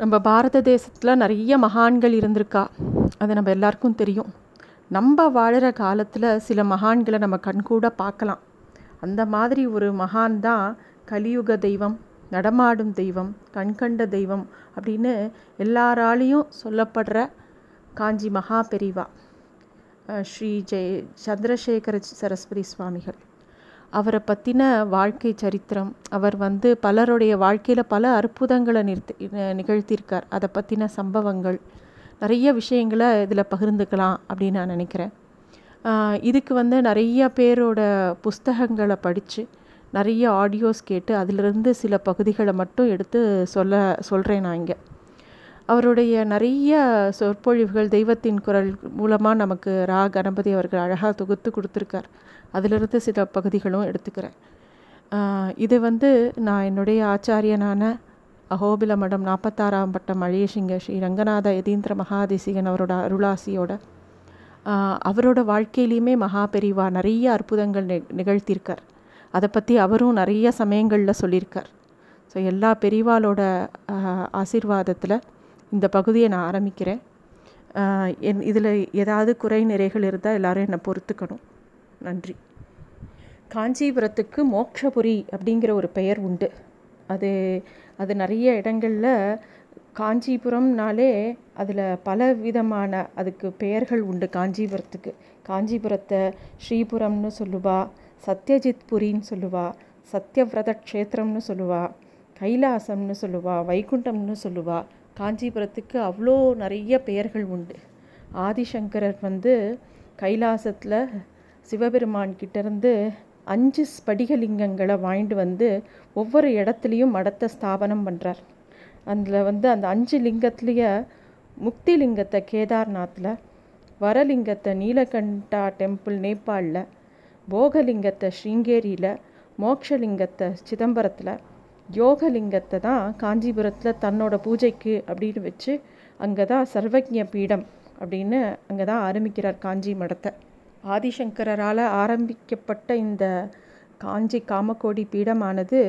நம்ம பாரத தேசத்தில் நிறைய மகான்கள் இருந்திருக்கா. அது நம்ம எல்லாருக்கும் தெரியும். நம்ம வாழ்கிற காலத்தில் சில மகான்களை நம்ம கண்கூட பார்க்கலாம். அந்த மாதிரி ஒரு மகான் தான் கலியுக தெய்வம் நடமாடும் தெய்வம் கண்கண்ட தெய்வம் அப்படின்னு எல்லாராலையும் சொல்லப்படுற காஞ்சி மகா பெரிவா ஸ்ரீ ஜெய சந்திரசேகர சரஸ்வதி சுவாமிகள். அவரை பற்றின வாழ்க்கை சரித்திரம். அவர் வந்து பலருடைய வாழ்க்கையில் பல அற்புதங்களை நிறுத்தி நிகழ்த்தியிருக்கார். அதை பற்றின சம்பவங்கள். நிறைய விஷயங்களை இதில் பகிர்ந்துக்கலாம் அப்படின்னு நான் நினைக்கிறேன். இதுக்கு வந்து நிறைய பேரோட புஸ்தகங்களை படித்து நிறைய ஆடியோஸ் கேட்டு அதிலிருந்து சில பகுதிகளை மட்டும் எடுத்து சொல்ல சொல்கிறேன் நான் இங்கே. அவருடைய நிறைய சொற்பொழிவுகள் தெய்வத்தின் குரல் மூலமாக நமக்கு ரா கணபதி அவர்கள் அழகாக தொகுத்து கொடுத்துருக்கார். அதிலிருந்து சில பகுதிகளும் எடுத்துக்கிறேன். இது வந்து நான் என்னுடைய ஆச்சாரியனான அகோபில மடம் நாற்பத்தாறாம் பட்டம் அழியசிங்க ஸ்ரீ ரங்கநாத யதீந்திர மகாதேசிகன் அவரோட அருளாசியோட. அவரோட வாழ்க்கையிலையுமே மகா பெரிவா நிறைய அற்புதங்கள் நி நிகழ்த்தியிருக்கார். அதை பற்றி அவரும் நிறைய சமயங்களில் சொல்லியிருக்கார். ஸோ எல்லா பெரிவாலோட ஆசீர்வாதத்தில் இந்த பகுதியை நான் ஆரம்பிக்கிறேன். என் இதில் ஏதாவது குறை நிறைகள் இருந்தால் எல்லாரும் என்னை பொறுத்துக்கணும். நன்றி. காஞ்சிபுரத்துக்கு மோக்ஷபுரி அப்படிங்கிற ஒரு பெயர் உண்டு. அது அது நிறைய இடங்களில் காஞ்சிபுரம்னாலே அதில் பல விதமான அதுக்கு பெயர்கள் உண்டு காஞ்சிபுரத்துக்கு. காஞ்சிபுரத்தை ஸ்ரீபுரம்னு சொல்லுவா சத்யஜித் புரின்னு சொல்லுவா சத்யவிரத க்ஷேத்திரம்னு சொல்லுவா கைலாசம்னு சொல்லுவா வைகுண்டம்னு சொல்லுவா காஞ்சிபுரத்துக்கு அவ்வளோ நிறைய பெயர்கள் உண்டு. ஆதிசங்கரர் வந்து கைலாசத்தில் சிவபெருமான் கிட்டேருந்து அஞ்சு ஸ்படிகலிங்கங்களை வாங்கிட்டு வந்து ஒவ்வொரு இடத்துலையும் மடத்தை ஸ்தாபனம் பண்ணுறார் அதில் வந்து அந்த அஞ்சு லிங்கத்துலேயே முக்தி லிங்கத்தை கேதார்நாத்தில் வரலிங்கத்தை நீலகண்டா டெம்பிள் நேபாளில் போகலிங்கத்தை ஸ்ரீங்கேரியில் மோக்ஷலிங்கத்தை சிதம்பரத்தில் யோகலிங்கத்தை தான் காஞ்சிபுரத்தில் தன்னோட பூஜைக்கு அப்படின்னு வச்சு அங்கே தான் சர்வஜ்ஞ பீடம் அப்படின்னு அங்கே தான் ஆரம்பிக்கிறார் காஞ்சி மடத்தை. ஆதிசங்கரால் ஆரம்பிக்கப்பட்ட இந்த காஞ்சி காமக்கோடி பீடமானது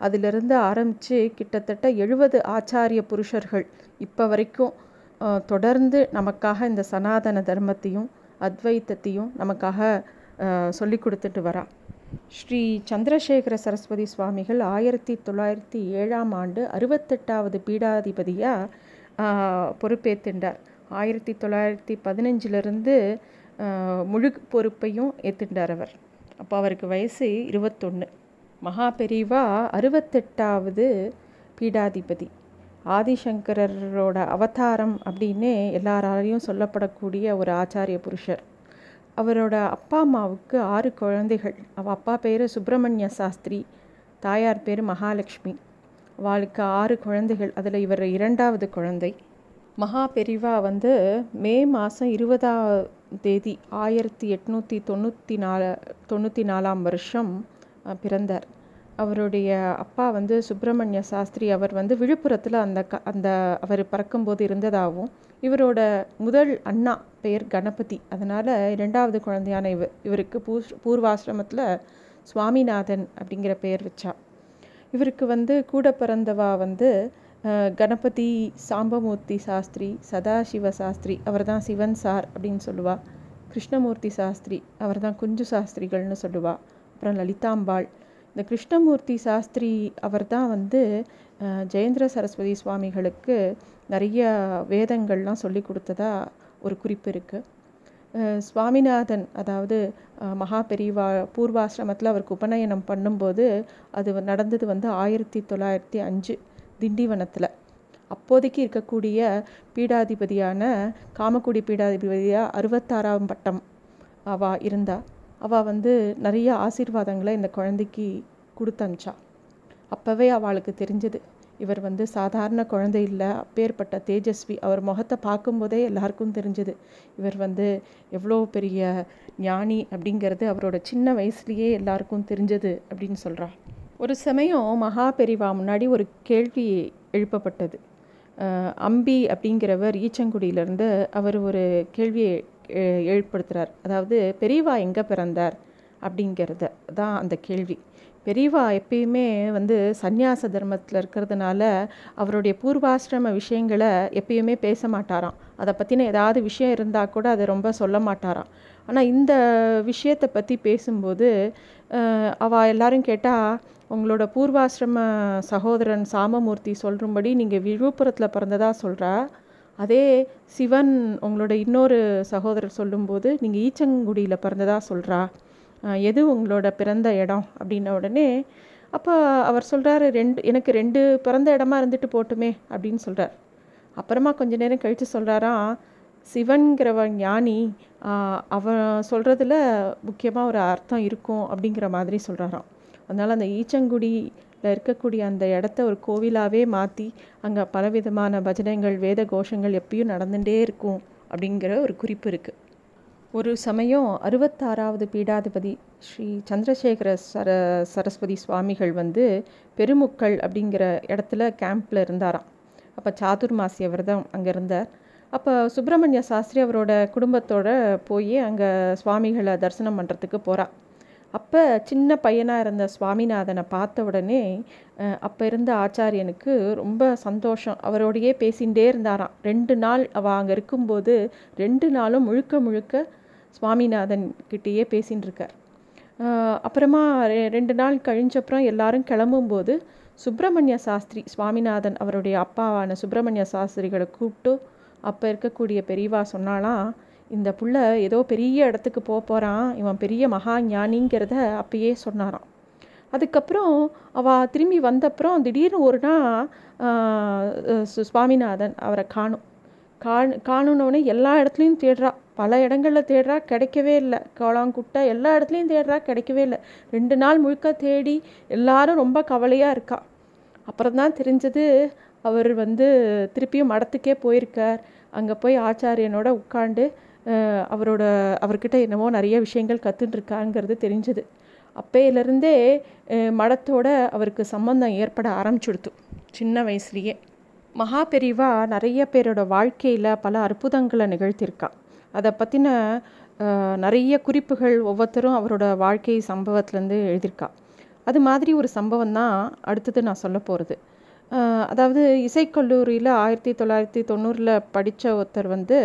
அதிலிருந்து ஆரம்பித்து கிட்டத்தட்ட எழுபது ஆச்சாரிய புருஷர்கள் இப்போ வரைக்கும் தொடர்ந்து நமக்காக இந்த சனாதன தர்மத்தையும் அத்வைத்தத்தையும் நமக்காக சொல்லி கொடுத்துட்டு வரா. ஸ்ரீ சந்திரசேகர சரஸ்வதி சுவாமிகள் ஆயிரத்தி தொள்ளாயிரத்தி ஏழாம் ஆண்டு அறுபத்தெட்டாவது பீடாதிபதியாக பொறுப்பேற்றுண்டார் ஆயிரத்தி தொள்ளாயிரத்தி பதினஞ்சிலிருந்து முழு பொறுப்பையும் ஏற்றுண்டார் அவர். அப்போ அவருக்கு வயசு இருபத்தொன்று மகா பெரிவா அறுபத்தெட்டாவது பீடாதிபதி. ஆதிசங்கரரோட அவதாரம் அப்படின்னே எல்லாராலையும் சொல்லப்படக்கூடிய ஒரு ஆச்சாரிய புருஷர். அவரோட அப்பா அம்மாவுக்கு ஆறு குழந்தைகள். அவள் அப்பா பேர் சுப்பிரமணிய சாஸ்திரி தாயார் பேர் மகாலட்சுமி. அவளுக்கு ஆறு குழந்தைகள் அதில் இவர் இரண்டாவது குழந்தை. மகா பெரிவா வந்து மே மாதம் இருபதாம் தேதி ஆயிரத்தி எட்நூற்றி தொண்ணூற்றி நாலு தொண்ணூற்றி நாலாம் வருஷம் பிறந்தார். அவருடைய அப்பா வந்து சுப்பிரமணிய சாஸ்திரி. அவர் வந்து விழுப்புரத்தில் அந்த க அந்த அவர் பறக்கும்போது இருந்ததாகவும் இவரோட முதல் அண்ணா பெயர் கணபதி. அதனால் இரண்டாவது குழந்தையான இவர் இவருக்கு பூர் பூர்வாசிரமத்தில் சுவாமிநாதன் அப்படிங்கிற பெயர் வச்சா. இவருக்கு வந்து கூட பிறந்தவா வந்து கணபதி சாம்பமூர்த்தி சாஸ்திரி சதாசிவ சாஸ்திரி அவர் தான் சிவன் சார் அப்படின்னு சொல்லுவா. கிருஷ்ணமூர்த்தி சாஸ்திரி அவர் தான் குஞ்சு சாஸ்திரிகள்னு சொல்லுவா. அப்புறம் லலிதாம்பாள். இந்த கிருஷ்ணமூர்த்தி சாஸ்திரி அவர் தான் வந்து ஜெயந்திர ஜெயேந்திர சரஸ்வதி சுவாமிகளுக்கு நிறைய வேதங்கள்லாம் சொல்லி கொடுத்ததா ஒரு குறிப்பு இருக்குது சுவாமிநாதன் அதாவது மகா பெரிவா பூர்வாசிரமத்தில் அவருக்கு உபநயனம் பண்ணும்போது அது நடந்தது வந்து ஆயிரத்தி தொள்ளாயிரத்தி அஞ்சு திண்டிவனத்தில். அப்போதைக்கு இருக்கக்கூடிய பீடாதிபதியான காமக்குடி பீடாதிபதியாக அறுபத்தாறாம் பட்டம் அவா இருந்தா. அவள் வந்து நிறைய ஆசீர்வாதங்களை இந்த குழந்தைக்கு கொடுத்தனுச்சா அப்போவே அவளுக்கு தெரிஞ்சது. இவர் வந்து சாதாரண குழந்தை இல்லை அப்பேற்பட்ட தேஜஸ்வி அவர் முகத்தை பார்க்கும்போதே எல்லாருக்கும் தெரிஞ்சது இவர் வந்து எவ்வளோ பெரிய ஞானி அப்படிங்கிறது அவரோட சின்ன வயசுலேயே எல்லாருக்கும் தெரிஞ்சது அப்படின்னு சொல்கிறார் ஒரு சமயம் மகா பெரிவா முன்னாடி ஒரு கேள்வி எழுப்பப்பட்டது அம்பி அப்படிங்கிறவர் ஈச்சங்குடியிலேருந்து அவர் ஒரு கேள்வியை எழுப்படுத்துகிறார் ஏற்படுத்துகிறார் அதாவது பெரியவா எங்கே பிறந்தார் அப்படிங்கிறத தான் அந்த கேள்வி பெரியவா எப்பயுமே வந்து சந்நியாச தர்மத்தில் இருக்கிறதுனால அவருடைய பூர்வாசிரம விஷயங்களை எப்பயுமே பேச மாட்டாராம். அதை பற்றின ஏதாவது விஷயம் இருந்தால் கூட அதை ரொம்ப சொல்ல மாட்டாராம். ஆனால் இந்த விஷயத்தை பற்றி பேசும்போது அவள் எல்லாரும் கேட்டால் உங்களோட பூர்வாசிரம சகோதரன் சாமமூர்த்தி சொல்லும்படி நீங்கள் விழுப்புரத்தில் பிறந்ததாக சொல்கிறா அதே சிவன் உங்களோட இன்னொரு சகோதரர் சொல்லும்போது நீங்கள் ஈச்சங்குடியில் பிறந்ததாக சொல்கிறா எது உங்களோட பிறந்த இடம் அப்படின்ன உடனே அப்போ அவர் சொல்கிறாரு ரெண்டு எனக்கு ரெண்டு பிறந்த இடமா இருந்துட்டு போட்டுமே அப்படின்னு சொல்கிறார் அப்புறமா கொஞ்ச நேரம் கழித்து சொல்கிறாராம் சிவன்கிறவ ஞானி அவன் சொல்கிறதுல முக்கியமாக ஒரு அர்த்தம் இருக்கும் அப்படிங்கிற மாதிரி சொல்கிறாராம் அதனால் அந்த ஈச்சங்குடியில் இருக்கக்கூடிய அந்த இடத்த ஒரு கோவிலாகவே மாற்றி அங்கே பலவிதமான பஜனைகள் வேத கோஷங்கள் எப்பயும் நடந்துகிட்டே இருக்கும் அப்படிங்கிற ஒரு குறிப்பு இருக்குது ஒரு சமயம் அறுபத்தாறாவது பீடாதிபதி ஸ்ரீ சந்திரசேகர சர சரஸ்வதி சுவாமிகள் வந்து பெருமுக்கள் அப்படிங்கிற இடத்துல கேம்பில் இருந்தாராம். அப்போ சாதுர்மாசிய விரதம் அங்கே இருந்தார். அப்போ சுப்பிரமணிய சாஸ்திரி அவரோட குடும்பத்தோட போய் அங்கே சுவாமிகளை தரிசனம் பண்ணுறதுக்கு போகிறார் அப்போ சின்ன பையனாக இருந்த சுவாமிநாதனை பார்த்த உடனே அப்போ இருந்த ஆச்சாரியனுக்கு ரொம்ப சந்தோஷம். அவரோடையே பேசிகிட்டே இருந்தாராம். ரெண்டு நாள் அவள் அங்கே இருக்கும்போது ரெண்டு நாளும் முழுக்க முழுக்க சுவாமிநாதன் கிட்டேயே பேசின்னு இருக்கார் அப்புறமா ரெண்டு நாள் கழிஞ்சப்புறம் எல்லாரும் கிளம்பும்போது சுப்பிரமணிய சாஸ்திரி சுவாமிநாதன் அவருடைய அப்பாவான சுப்பிரமணிய சாஸ்திரிகளை கூப்பிட்டு அப்போ இருக்கக்கூடிய பெரியவா சொன்னாலாம் இந்த புள்ள ஏதோ பெரிய இடத்துக்கு போக போகிறான் இவன் பெரிய மகா ஞானிங்கிறத அப்பயே சொன்னாராம். அதுக்கப்புறம் அவள் திரும்பி வந்தப்புறம் திடீர்னு ஒரு நாள் சுவாமிநாதன் அவரை காணும். காண் காணுனவுடனே எல்லா இடத்துலையும் தேடுறா. பல இடங்களில் தேடுறா கிடைக்கவே இல்லை. கோலாங்குட்டை எல்லா இடத்துலையும் தேடுறா கிடைக்கவே இல்லை. ரெண்டு நாள் முழுக்க தேடி எல்லாரும் ரொம்ப கவலையாக இருக்கா. அப்புறம் தான் தெரிஞ்சது அவர் வந்து திருப்பியும் மடத்துக்கே போயிருக்கார். அங்கே போய் ஆச்சாரியனோட உட்காண்டு அவரோட அவர்கிட்ட என்னமோ நிறைய விஷயங்கள் கற்றுட்டுருக்காங்கிறது தெரிஞ்சது. அப்பையிலேருந்தே மடத்தோட அவருக்கு சம்பந்தம் ஏற்பட ஆரம்பிச்சுடுத்து சின்ன வயசுலேயே. மகா பெரிவா நிறைய பேரோட வாழ்க்கையில் பல அற்புதங்களை நிகழ்த்தியிருக்கா. அதை பற்றின நிறைய குறிப்புகள் ஒவ்வொருத்தரும் அவரோட வாழ்க்கை சம்பவத்துலேருந்து எழுதியிருக்கா. அது மாதிரி ஒரு சம்பவம் தான் அடுத்தது நான் சொல்ல போகிறது அதாவது இசைக்கல்லூரியில் ஆயிரத்தி தொள்ளாயிரத்தி தொண்ணூறில் படித்த ஒருத்தர் வந்து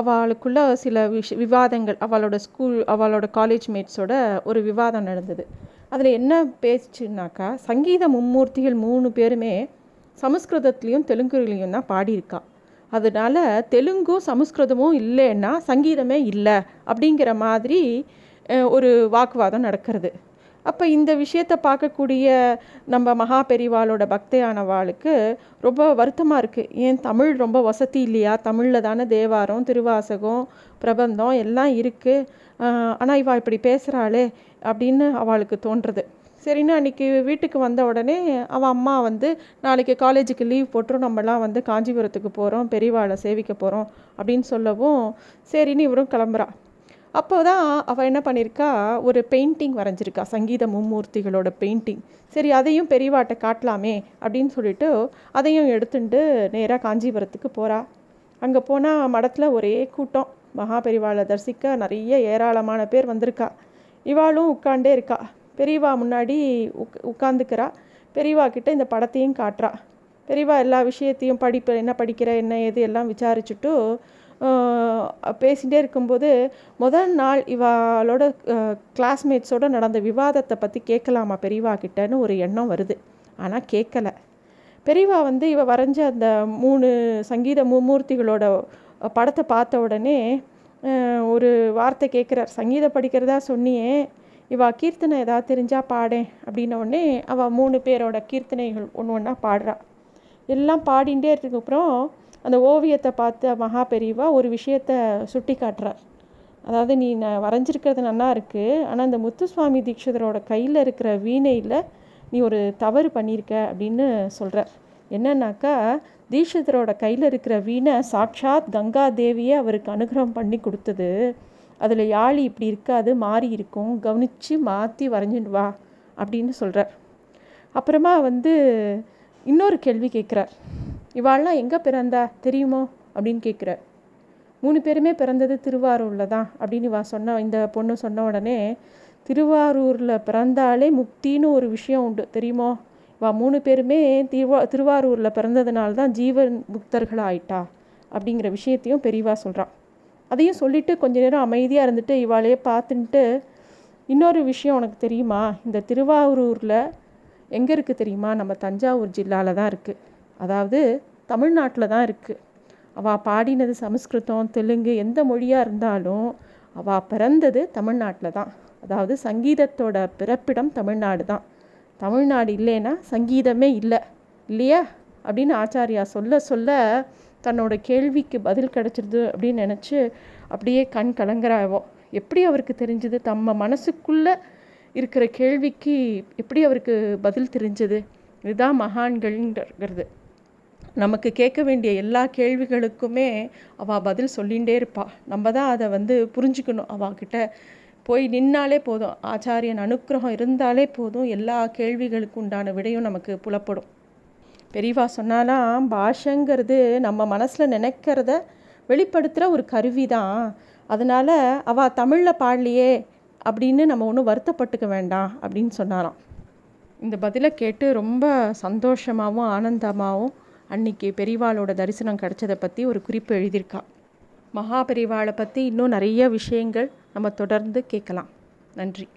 அவளுக்குள்ள சில விஷ விவாதங்கள் அவளோட ஸ்கூல் அவளோட காலேஜ் மேட்ஸோட ஒரு விவாதம் நடந்தது. அதில் என்ன பேச்சுனாக்கா சங்கீத மும்மூர்த்திகள் மூணு பேருமே சமஸ்கிருதத்துலேயும் தெலுங்குலேயும் தான் பாடியிருக்கா. அதனால் தெலுங்கும் சமஸ்கிருதமும் இல்லைன்னா சங்கீதமே இல்லை அப்படிங்கிற மாதிரி ஒரு வாக்குவாதம் நடக்கிறது. அப்போ இந்த விஷயத்தை பார்க்கக்கூடிய நம்ம மகா பெரிவாளோட பக்தையானவாளுக்கு ரொம்ப வருத்தமாக இருக்குது ஏன் தமிழ் ரொம்ப வசதி இல்லையா? தமிழில் தானே தேவாரம் திருவாசகம் பிரபந்தம் எல்லாம் இருக்குது ஆனால் இவள் இப்படி பேசுகிறாளே அப்படின்னு அவளுக்கு தோன்றுறது. சரின்னு அன்றைக்கி வீட்டுக்கு வந்த உடனே அவள் அம்மா வந்து நாளைக்கு காலேஜுக்கு லீவ் போட்டுரும் நம்மலாம் வந்து காஞ்சிபுரத்துக்கு போகிறோம் பெரியவாளை சேவிக்க போகிறோம் அப்படின்னு சொல்லவும் சரின்னு இவரும் கிளம்புறா. அப்போ தான் அவள் என்ன பண்ணியிருக்கா ஒரு பெயிண்டிங் வரைஞ்சிருக்கா சங்கீத மும்மூர்த்திகளோட பெயிண்டிங் சரி அதையும் பெரியவாட்டை காட்டலாமே அப்படின்னு சொல்லிட்டு அதையும் எடுத்துட்டு நேராக காஞ்சிபுரத்துக்கு போகிறா அங்கே போனால் மடத்தில் ஒரே கூட்டம். மகா பெரிவாளை தரிசிக்க நிறைய ஏராளமான பேர் வந்திருக்கா. இவாளும் உட்காண்டே இருக்கா. பெரியவா முன்னாடி உக் உட்காந்துக்கிறா பெரியவா கிட்ட இந்த படத்தையும் காட்டுறா. பெரியவா எல்லா விஷயத்தையும் படிப்பு என்ன படிக்கிற என்ன ஏது எல்லாம் விசாரிச்சுட்டு பேசிகிட்டே இருக்கும்போது முதல் நாள் இவாளோட கிளாஸ்மேட்ஸோடு நடந்த விவாதத்தை பற்றி கேட்கலாமா பெரியவா கிட்டன்னு ஒரு எண்ணம் வருது. ஆனால் கேட்கல. பெரியவா வந்து இவ வரைஞ்ச அந்த மூணு சங்கீத மும்மூர்த்திகளோட படத்தை பார்த்த உடனே ஒரு வார்த்தை கேட்குறார். சங்கீதம் படிக்கிறதா சொன்னியே இவா கீர்த்தனை ஏதாவது தெரிஞ்சால் பாடேன் அப்படின்ன உடனே அவள் மூணு பேரோட கீர்த்தனைகள் ஒன்று ஒன்றா பாடுறா. எல்லாம் பாடிண்டே இருந்ததுக்கப்புறம் அந்த ஓவியத்தை பார்த்த மகா பெரியவா ஒரு விஷயத்த சுட்டி காட்டுறார் அதாவது நீ நான் வரைஞ்சிருக்கிறது நல்லா இருக்குது ஆனால் இந்த முத்துசுவாமி தீட்சிதரோட கையில் இருக்கிற வீணையில் நீ ஒரு தவறு பண்ணியிருக்க அப்படின்னு சொல்கிறார் என்னன்னாக்கா தீட்சிதரோட கையில் இருக்கிற வீணை சாட்சாத் கங்கா தேவியை அவருக்கு அனுகிரகம் பண்ணி கொடுத்தது. அதில் யாழி இப்படி இருக்காது மாறி இருக்கும் கவனித்து மாற்றி வரைஞ்சிட்டு வா அப்படின்னு சொல்கிறார் அப்புறமா வந்து இன்னொரு கேள்வி கேட்குறார். இவாள்லாம் எங்கே பிறந்தா தெரியுமோ? அப்படின்னு கேட்குற மூணு பேருமே பிறந்தது திருவாரூரில் தான் அப்படின்னு இவா சொன்ன இந்த பொண்ணு சொன்ன உடனே திருவாரூரில் பிறந்தாலே முக்தின்னு ஒரு விஷயம் உண்டு தெரியுமோ? வா மூணு பேருமே திருவா திருவாரூரில் பிறந்ததுனால தான் ஜீவன் முக்தர்களாக ஆயிட்டா அப்படிங்கிற விஷயத்தையும் பெரியவா சொல்கிறான் அதையும் சொல்லிவிட்டு கொஞ்ச நேரம் அமைதியாக இருந்துட்டு இவாளையே பார்த்துன்ட்டு இன்னொரு விஷயம் உனக்கு தெரியுமா? இந்த திருவாரூரில் எங்கே இருக்குது தெரியுமா? நம்ம தஞ்சாவூர் ஜில்லாவில் தான் இருக்குது அதாவது தமிழ்நாட்டில் தான் இருக்குது அவள் பாடினது சமஸ்கிருதம் தெலுங்கு எந்த மொழியாக இருந்தாலும் அவள் பிறந்தது தமிழ்நாட்டில் தான். அதாவது சங்கீதத்தோட பிறப்பிடம் தமிழ்நாடு தான். தமிழ்நாடு இல்லைன்னா சங்கீதமே இல்லை. இல்லையா? அப்படின்னு ஆச்சாரியா சொல்ல சொல்ல தன்னோட கேள்விக்கு பதில் கிடச்சிருது அப்படின்னு நினச்சி அப்படியே கண் கலங்குறாவோ? எப்படி அவருக்கு தெரிஞ்சது? தம்ம மனசுக்குள்ளே இருக்கிற கேள்விக்கு எப்படி அவருக்கு பதில் தெரிஞ்சது? இதுதான் மகான்கள்ங்கிறது. நமக்கு கேட்க வேண்டிய எல்லா கேள்விகளுக்குமே அவள் பதில் சொல்லிகிட்டே இருப்பாள் நம்ம தான் அதை வந்து புரிஞ்சுக்கணும். அவகிட்ட போய் நின்னாலே போதும். ஆச்சாரியன் அனுக்கிரகம் இருந்தாலே போதும். எல்லா கேள்விகளுக்கு உண்டான விடையும் நமக்கு புலப்படும். பெரியவா சொன்னாலாம் பாஷங்கிறது நம்ம மனசில் நினைக்கிறத வெளிப்படுத்துகிற ஒரு கருவி தான் அதனால் அவள் தமிழில் பாடலையே அப்படின்னு நம்ம ஒன்றும் வருத்தப்பட்டுக்க வேண்டாம் அப்படின்னு சொன்னாராம் இந்த பதிலை கேட்டு ரொம்ப சந்தோஷமாகவும் ஆனந்தமாகவும் அன்னைக்கு பெரிவாளோட தரிசனம் கிடைச்சதை பற்றி ஒரு குறிப்பு எழுதியிருக்கா. மகா பெரிவாளை பற்றி இன்னும் நிறைய விஷயங்கள் நம்ம தொடர்ந்து கேட்கலாம். நன்றி.